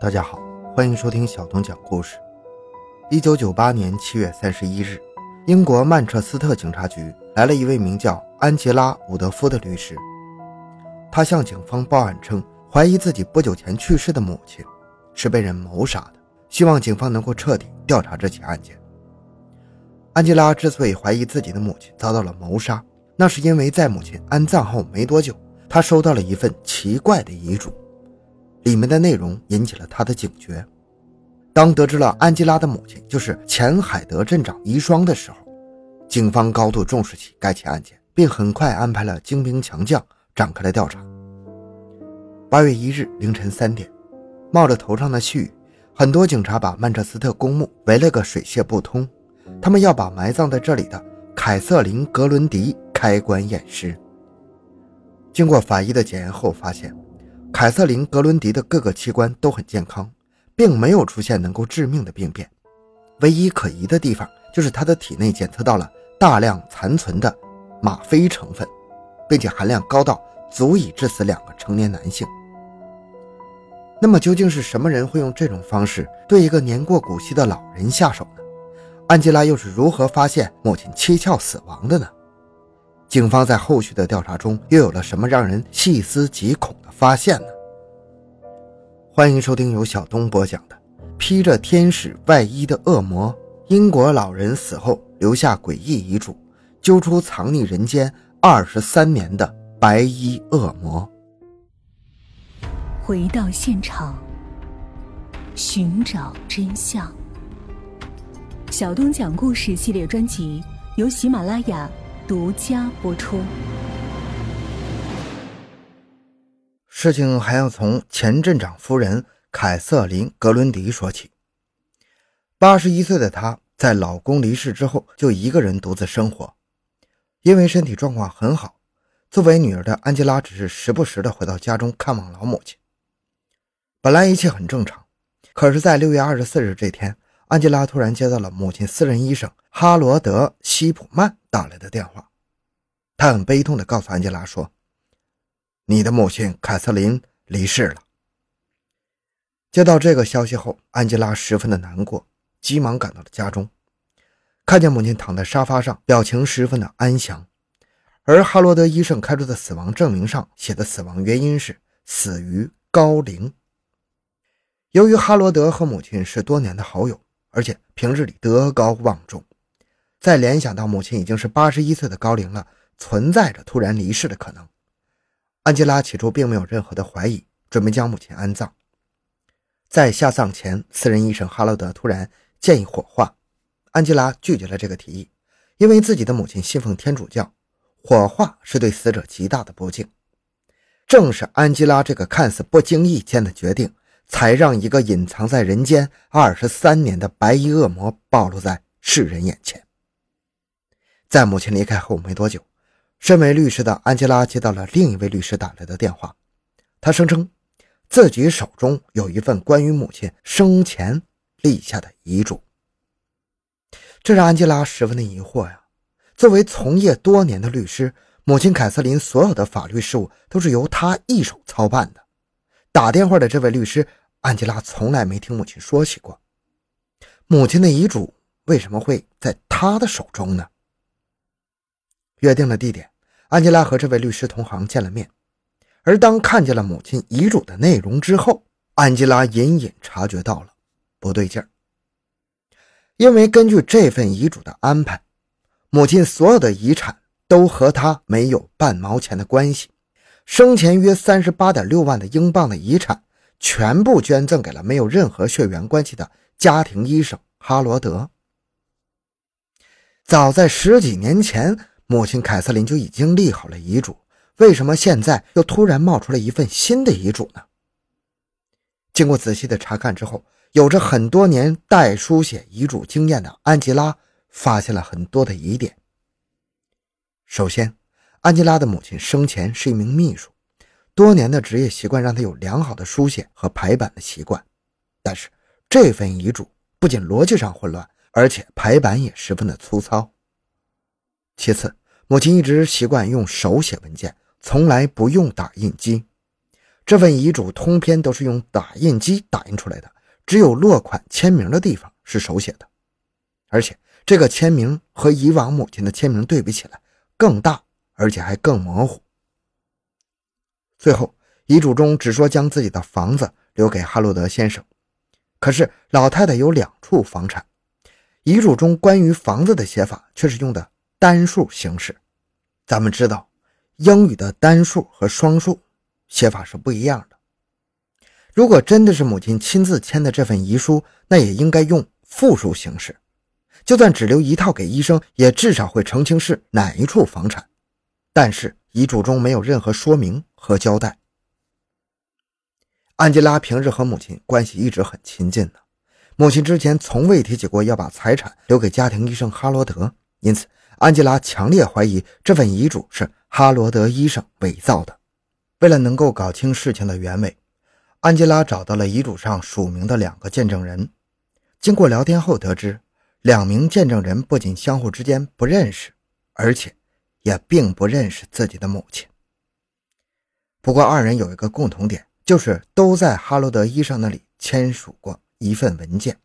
大家好，欢迎收听小东讲故事。一九九八年七月三十一日，英国曼彻斯特警察局来了一位名叫安吉拉·伍德夫的律师。他向警方报案称，怀疑自己不久前去世的母亲是被人谋杀的，希望警方能够彻底调查这起案件。安吉拉之所以怀疑自己的母亲遭到了谋杀，那是因为在母亲安葬后没多久，他收到了一份奇怪的遗嘱。里面的内容引起了他的警觉。当得知了安吉拉的母亲就是前海德镇长遗孀的时候，警方高度重视起该起案件，并很快安排了精兵强将展开了调查。八月一日凌晨三点，冒着头上的细雨，很多警察把曼彻斯特公墓围了个水泄不通，他们要把埋葬在这里的凯瑟琳·格伦迪开棺验尸。经过法医的检验后发现。凯瑟琳·格伦迪的各个器官都很健康，并没有出现能够致命的病变。唯一可疑的地方就是她的体内检测到了大量残存的吗啡成分，并且含量高到足以致死两个成年男性。那么，究竟是什么人会用这种方式对一个年过古稀的老人下手呢？安吉拉又是如何发现母亲蹊跷死亡的呢？警方在后续的调查中又有了什么让人细思极恐的发现呢？欢迎收听由小东播讲的《披着天使外衣的恶魔》。英国老人死后留下诡异遗嘱，揪出藏匿人间二十三年的白衣恶魔。回到现场，寻找真相。小东讲故事系列专辑由喜马拉雅。独家播出。事情还要从前镇长夫人凯瑟琳·格伦迪说起。八十一岁的她在老公离世之后，就一个人独自生活。因为身体状况很好，作为女儿的安吉拉只是时不时的回到家中看望老母亲。本来一切很正常，可是，在六月二十四日这天，安吉拉突然接到了母亲私人医生哈罗德·西普曼。打来的电话，他很悲痛地告诉安吉拉说：“你的母亲凯瑟琳离世了。”接到这个消息后，安吉拉十分的难过，急忙赶到了家中，看见母亲躺在沙发上，表情十分的安详，而哈罗德医生开出的死亡证明上写的死亡原因是死于高龄。由于哈罗德和母亲是多年的好友，而且平日里德高望重。再联想到母亲已经是八十一岁的高龄了，存在着突然离世的可能。安吉拉起初并没有任何的怀疑，准备将母亲安葬。在下葬前，私人医生哈罗德突然建议火化，安吉拉拒绝了这个提议，因为自己的母亲信奉天主教，火化是对死者极大的不敬。正是安吉拉这个看似不经意间的决定，才让一个隐藏在人间二十三年的白衣恶魔暴露在世人眼前。在母亲离开后没多久，身为律师的安吉拉接到了另一位律师打来的电话。他声称自己手中有一份关于母亲生前立下的遗嘱，这让安吉拉十分的疑惑呀。作为从业多年的律师，母亲凯瑟琳所有的法律事务都是由他一手操办的。打电话的这位律师，安吉拉从来没听母亲说起过。母亲的遗嘱为什么会在他的手中呢？约定的地点，安吉拉和这位律师同行见了面。而当看见了母亲遗嘱的内容之后，安吉拉隐隐察觉到了不对劲儿。因为根据这份遗嘱的安排，母亲所有的遗产都和他没有半毛钱的关系。生前约三十八点六万的英镑的遗产，全部捐赠给了没有任何血缘关系的家庭医生哈罗德。早在十几年前。母亲凯瑟琳就已经立好了遗嘱，为什么现在又突然冒出了一份新的遗嘱呢？经过仔细的查看之后，有着很多年代书写遗嘱经验的安吉拉发现了很多的疑点。首先，安吉拉的母亲生前是一名秘书，多年的职业习惯让她有良好的书写和排版的习惯，但是这份遗嘱不仅逻辑上混乱，而且排版也十分的粗糙。其次，母亲一直习惯用手写文件，从来不用打印机。这份遗嘱通篇都是用打印机打印出来的，只有落款签名的地方是手写的，而且这个签名和以往母亲的签名对比起来更大，而且还更模糊。最后，遗嘱中只说将自己的房子留给哈罗德先生，可是老太太有两处房产，遗嘱中关于房子的写法却是用的单数形式。咱们知道，英语的单数和双数。写法是不一样的。如果真的是母亲亲自签的这份遗书，那也应该用复数形式。就算只留一套给医生，也至少会澄清是哪一处房产。但是遗嘱中没有任何说明和交代。安吉拉平日和母亲关系一直很亲近的，母亲之前从未提起过要把财产留给家庭医生哈罗德，因此安吉拉强烈怀疑这份遗嘱是哈罗德医生伪造的。为了能够搞清事情的原委，安吉拉找到了遗嘱上署名的两个见证人。经过聊天后，得知两名见证人不仅相互之间不认识，而且也并不认识自己的母亲。不过，二人有一个共同点，就是都在哈罗德医生那里签署过一份文件，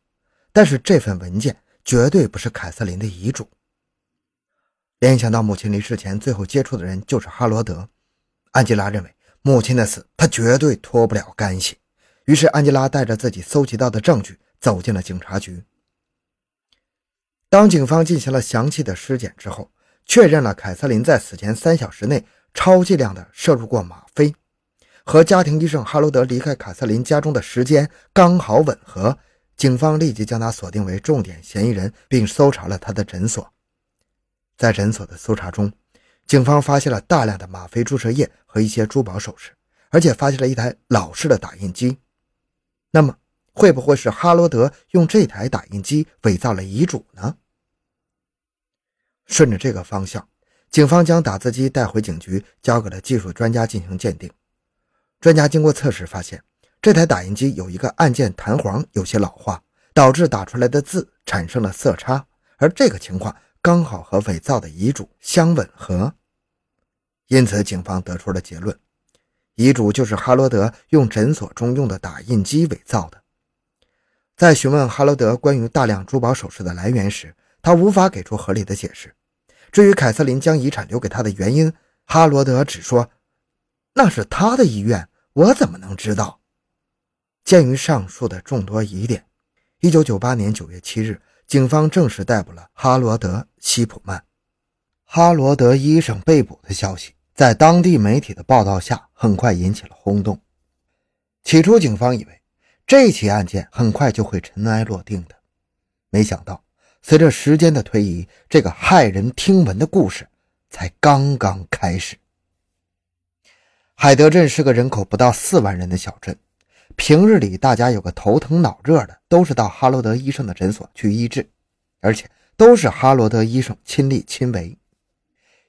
但是这份文件绝对不是凯瑟琳的遗嘱。联想到母亲离世前最后接触的人就是哈罗德，安吉拉认为。母亲的死，他绝对脱不了干系。于是，安吉拉带着自己搜集到的证据走进了警察局。当警方进行了详细的尸检之后，确认了凯瑟琳在死前三小时内超剂量的摄入过吗啡，和家庭医生哈罗德离开凯瑟琳家中的时间刚好吻合。警方立即将他锁定为重点嫌疑人，并搜查了他的诊所。在诊所的搜查中，警方发现了大量的吗啡注射液和一些珠宝首饰，而且发现了一台老式的打印机。那么，会不会是哈罗德用这台打印机伪造了遗嘱呢？顺着这个方向，警方将打字机带回警局，交给了技术专家进行鉴定。专家经过测试发现，这台打印机有一个按键弹簧有些老化，导致打出来的字产生了色差，而这个情况。刚好和伪造的遗嘱相吻合，因此警方得出了结论：遗嘱就是哈罗德用诊所中用的打印机伪造的。在询问哈罗德关于大量珠宝首饰的来源时，他无法给出合理的解释。至于凯瑟琳将遗产留给他的原因，哈罗德只说：“那是他的意愿，我怎么能知道？”鉴于上述的众多疑点，一九九八年九月七日。警方正式逮捕了哈罗德·希普曼。哈罗德医生被捕的消息在当地媒体的报道下很快引起了轰动。起初，警方以为这起案件很快就会尘埃落定的，没想到随着时间的推移，这个骇人听闻的故事才刚刚开始。海德镇是个人口不到四万人的小镇。平日里，大家有个头疼脑热的，都是到哈罗德医生的诊所去医治，而且都是哈罗德医生亲力亲为。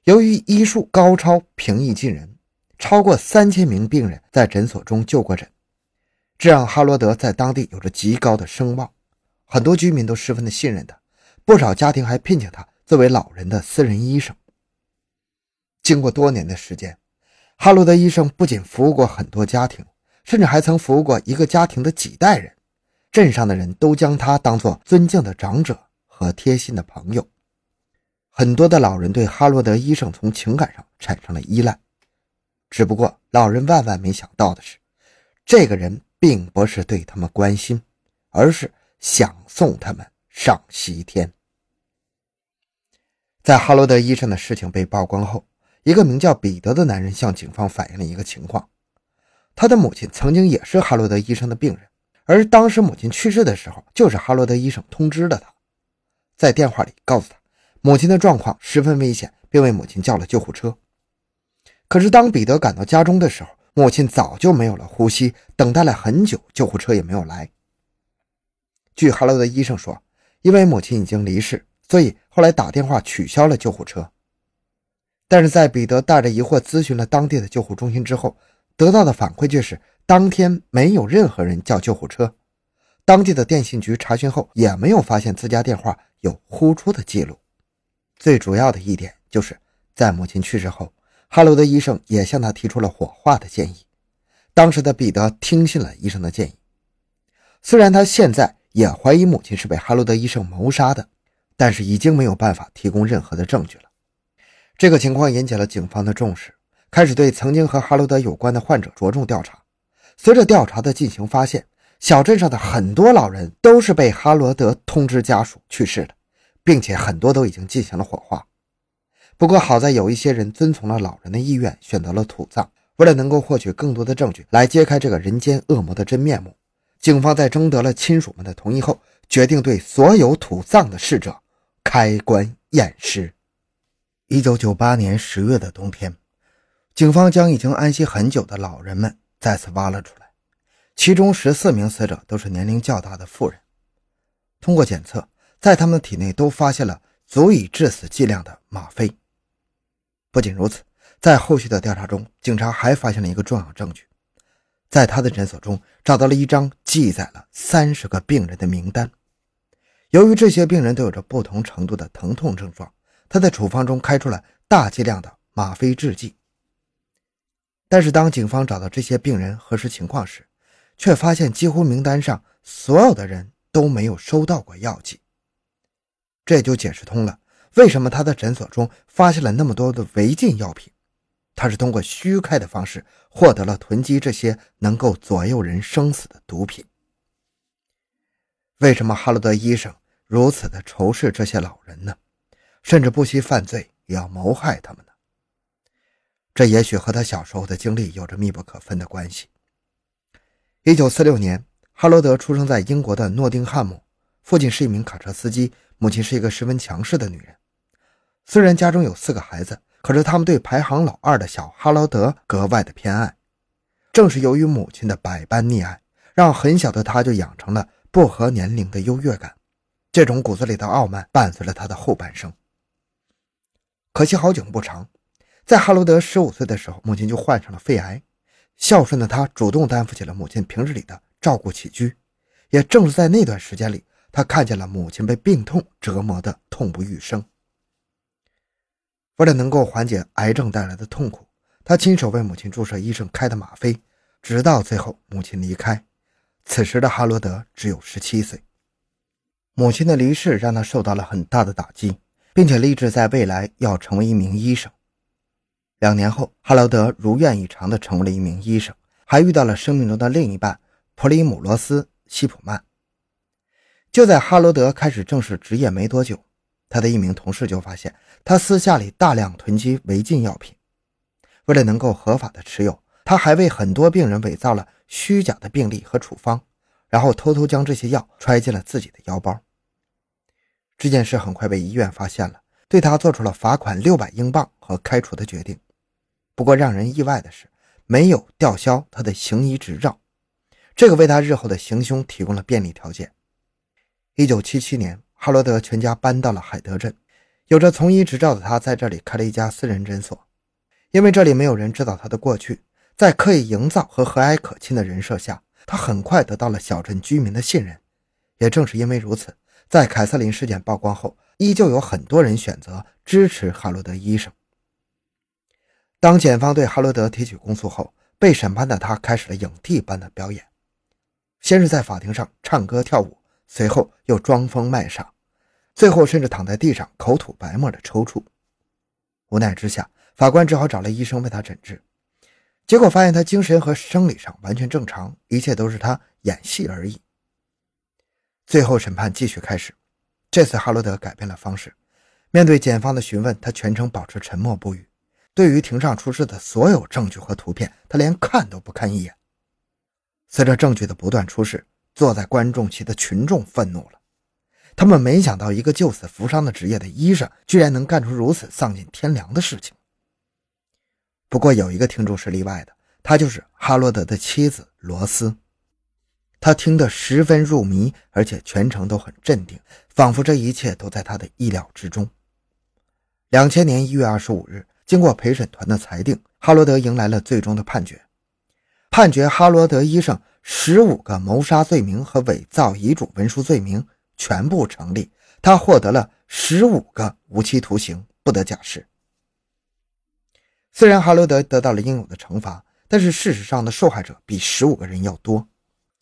由于医术高超、平易近人，超过三千名病人在诊所中就过诊，这让哈罗德在当地有着极高的声望，很多居民都十分的信任他，不少家庭还聘请他作为老人的私人医生。经过多年的时间，哈罗德医生不仅服务过很多家庭。甚至还曾服务过一个家庭的几代人，镇上的人都将他当作尊敬的长者和贴心的朋友。很多的老人对哈罗德医生从情感上产生了依赖，只不过老人万万没想到的是，这个人并不是对他们关心，而是想送他们上西天。在哈罗德医生的事情被曝光后，一个名叫彼得的男人向警方反映了一个情况。他的母亲曾经也是哈罗德医生的病人，而当时母亲去世的时候，就是哈罗德医生通知了他，在电话里告诉他母亲的状况十分危险，并为母亲叫了救护车。可是当彼得赶到家中的时候，母亲早就没有了呼吸，等待了很久，救护车也没有来。据哈罗德医生说，因为母亲已经离世，所以后来打电话取消了救护车。但是在彼得带着疑惑咨询了当地的救护中心之后，得到的反馈却是，当天没有任何人叫救护车。当地的电信局查询后，也没有发现自家电话有呼出的记录。最主要的一点就是在母亲去世后，哈罗德医生也向他提出了火化的建议，当时的彼得听信了医生的建议，虽然他现在也怀疑母亲是被哈罗德医生谋杀的，但是已经没有办法提供任何的证据了。这个情况引起了警方的重视，开始对曾经和哈罗德有关的患者着重调查。随着调查的进行，发现小镇上的很多老人都是被哈罗德通知家属去世的，并且很多都已经进行了火化。不过好在有一些人遵从了老人的意愿，选择了土葬。为了能够获取更多的证据来揭开这个人间恶魔的真面目，警方在征得了亲属们的同意后，决定对所有土葬的逝者开棺验尸。一九九八年十月的冬天，警方将已经安息很久的老人们再次挖了出来，其中十四名死者都是年龄较大的妇人。通过检测，在他们的体内都发现了足以致死剂量的吗啡。不仅如此，在后续的调查中，警察还发现了一个重要证据，在他的诊所中找到了一张记载了三十个病人的名单。由于这些病人都有着不同程度的疼痛症状，他在处方中开出了大剂量的吗啡制剂。但是，当警方找到这些病人核实情况时，却发现几乎名单上所有的人都没有收到过药剂。这就解释通了。为什么他的诊所中发现了那么多的违禁药品？他是通过虚开的方式获得了囤积这些能够左右人生死的毒品。为什么哈罗德医生如此的仇视这些老人呢？甚至不惜犯罪也要谋害他们呢？这也许和他小时候的经历有着密不可分的关系。一九四六年，哈罗德出生在英国的诺丁汉姆，父亲是一名卡车司机，母亲是一个十分强势的女人。虽然家中有四个孩子，可是他们对排行老二的小哈罗德格外的偏爱。正是由于母亲的百般溺爱，让很小的他就养成了不合年龄的优越感。这种骨子里的傲慢伴随了他的后半生。可惜好景不长，在哈罗德十五岁的时候，母亲就患上了肺癌。孝顺的他主动担负起了母亲平日里的照顾起居。也正是在那段时间里，他看见了母亲被病痛折磨的痛不欲生。为了能够缓解癌症带来的痛苦，他亲手为母亲注射医生开的吗啡，直到最后母亲离开。此时的哈罗德只有十七岁。母亲的离世让他受到了很大的打击，并且立志在未来要成为一名医生。两年后，哈罗德如愿以偿地成为了一名医生，还遇到了生命中的另一半普里姆罗斯·西普曼。就在哈罗德开始正式职业没多久。他的一名同事就发现，他私下里大量囤积违禁药品。为了能够合法的持有，他还为很多病人伪造了虚假的病历和处方，然后偷偷将这些药揣进了自己的腰包。这件事很快被医院发现了，对他做出了罚款六百英镑和开除的决定。不过让人意外的是，没有吊销他的行医执照，这个为他日后的行凶提供了便利条件。一九七七年。哈罗德全家搬到了海德镇，有着从医执照的他在这里开了一家私人诊所。因为这里没有人知道他的过去，在刻意营造和和蔼可亲的人设下，他很快得到了小镇居民的信任。也正是因为如此，在凯瑟琳事件曝光后，依旧有很多人选择支持哈罗德医生。当检方对哈罗德提起公诉后，被审判的他开始了影帝般的表演，先是在法庭上唱歌跳舞。随后又装疯卖傻，最后甚至躺在地上口吐白沫的抽搐。无奈之下，法官只好找了医生为他诊治，结果发现他精神和生理上完全正常，一切都是他演戏而已。最后审判继续开始，这次哈罗德改变了方式，面对检方的询问，他全程保持沉默不语。对于庭上出示的所有证据和图片，他连看都不看一眼。随着证据的不断出示。坐在观众席的群众愤怒了，他们没想到一个救死扶伤的职业的医生，居然能干出如此丧尽天良的事情。不过有一个听众是例外的，他就是哈罗德的妻子罗斯，他听得十分入迷，而且全程都很镇定，仿佛这一切都在他的意料之中。两千年一月二十五日，经过陪审团的裁定，哈罗德迎来了最终的判决，判决哈罗德医生。十五个谋杀罪名和伪造遗嘱文书罪名全部成立，他获得了十五个无期徒刑，不得假释。虽然哈罗德得到了应有的惩罚，但是事实上的受害者比十五个人要多。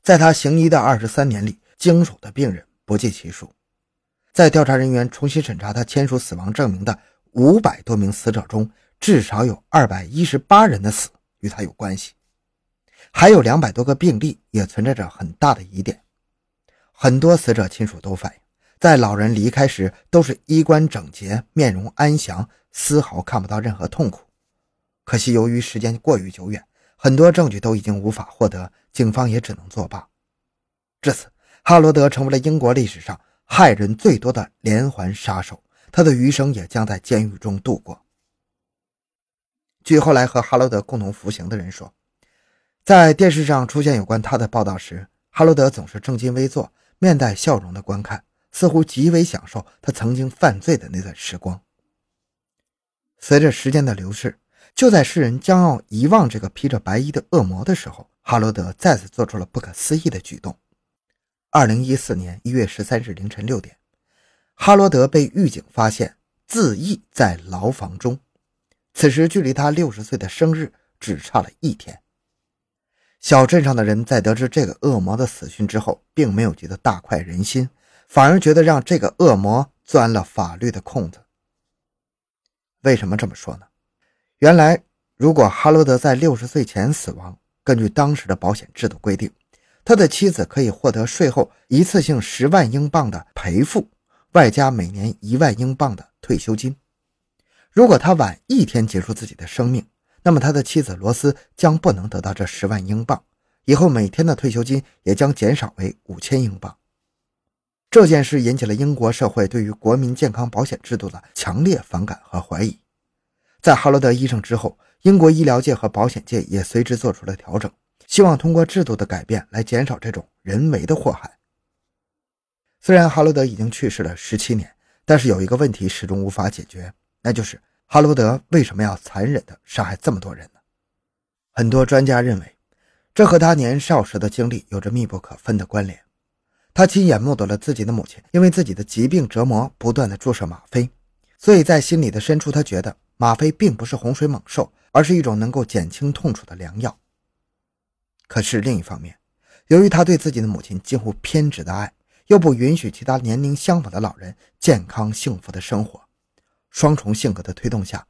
在他行医的二十三年里，经手的病人不计其数。在调查人员重新审查他签署死亡证明的五百多名死者中，至少有二百一十八人的死与他有关系，还有两百多个病例也存在着很大的疑点。很多死者亲属都反映，在老人离开时都是衣冠整洁、面容安详，丝毫看不到任何痛苦。可惜由于时间过于久远，很多证据都已经无法获得，警方也只能作罢。至此，哈罗德成为了英国历史上。害人最多的连环杀手，他的余生也将在监狱中度过。据后来和哈罗德共同服刑的人说，在电视上出现有关他的报道时，哈罗德总是正襟危坐，面带笑容的观看，似乎极为享受他曾经犯罪的那段时光。随着时间的流逝，就在世人将要遗忘这个披着白衣的恶魔的时候，哈罗德再次做出了不可思议的举动。二零一四年一月十三日凌晨六点，哈罗德被狱警发现自缢在牢房中。此时距离他六十岁的生日只差了一天。小镇上的人在得知这个恶魔的死讯之后，并没有觉得大快人心，反而觉得让这个恶魔钻了法律的空子。为什么这么说呢？原来，如果哈罗德在六十岁前死亡，根据当时的保险制度规定。他的妻子可以获得税后一次性十万英镑的赔付，外加每年一万英镑的退休金。如果他晚一天结束自己的生命，那么他的妻子罗斯将不能得到这十万英镑，以后每天的退休金也将减少为五千英镑。这件事引起了英国社会对于国民健康保险制度的强烈反感和怀疑。在哈罗德医生之后，英国医疗界和保险界也随之做出了调整。希望通过制度的改变来减少这种人为的祸害。虽然哈罗德已经去世了十七年，但是有一个问题始终无法解决，那就是哈罗德为什么要残忍地杀害这么多人呢？很多专家认为，这和他年少时的经历有着密不可分的关联。他亲眼目睹了自己的母亲因为自己的疾病折磨，不断地注射吗啡，所以在心里的深处，他觉得吗啡并不是洪水猛兽，而是一种能够减轻痛楚的良药。可是另一方面，由于他对自己的母亲近乎偏执的爱，又不允许其他年龄相仿的老人健康幸福的生活，双重性格的推动下，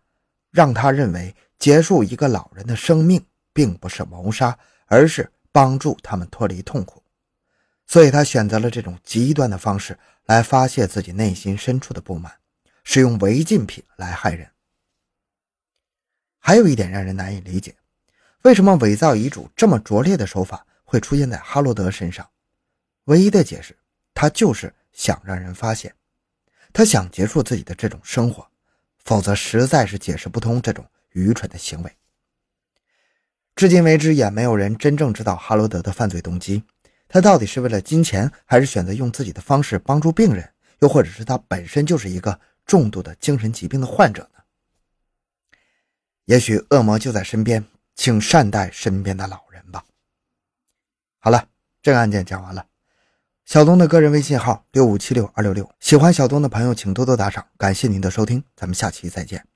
让他认为结束一个老人的生命并不是谋杀，而是帮助他们脱离痛苦，所以他选择了这种极端的方式来发泄自己内心深处的不满，使用违禁品来害人。还有一点让人难以理解。为什么伪造遗嘱这么拙劣的手法会出现在哈罗德身上？唯一的解释，他就是想让人发现，他想结束自己的这种生活，否则实在是解释不通这种愚蠢的行为。至今为止，也没有人真正知道哈罗德的犯罪动机，他到底是为了金钱，还是选择用自己的方式帮助病人，又或者是他本身就是一个重度的精神疾病的患者呢？也许恶魔就在身边。请善待身边的老人吧。好了，这个案件讲完了。小东的个人微信号六五七六二六六，喜欢小东的朋友请多多打赏，感谢您的收听，咱们下期再见。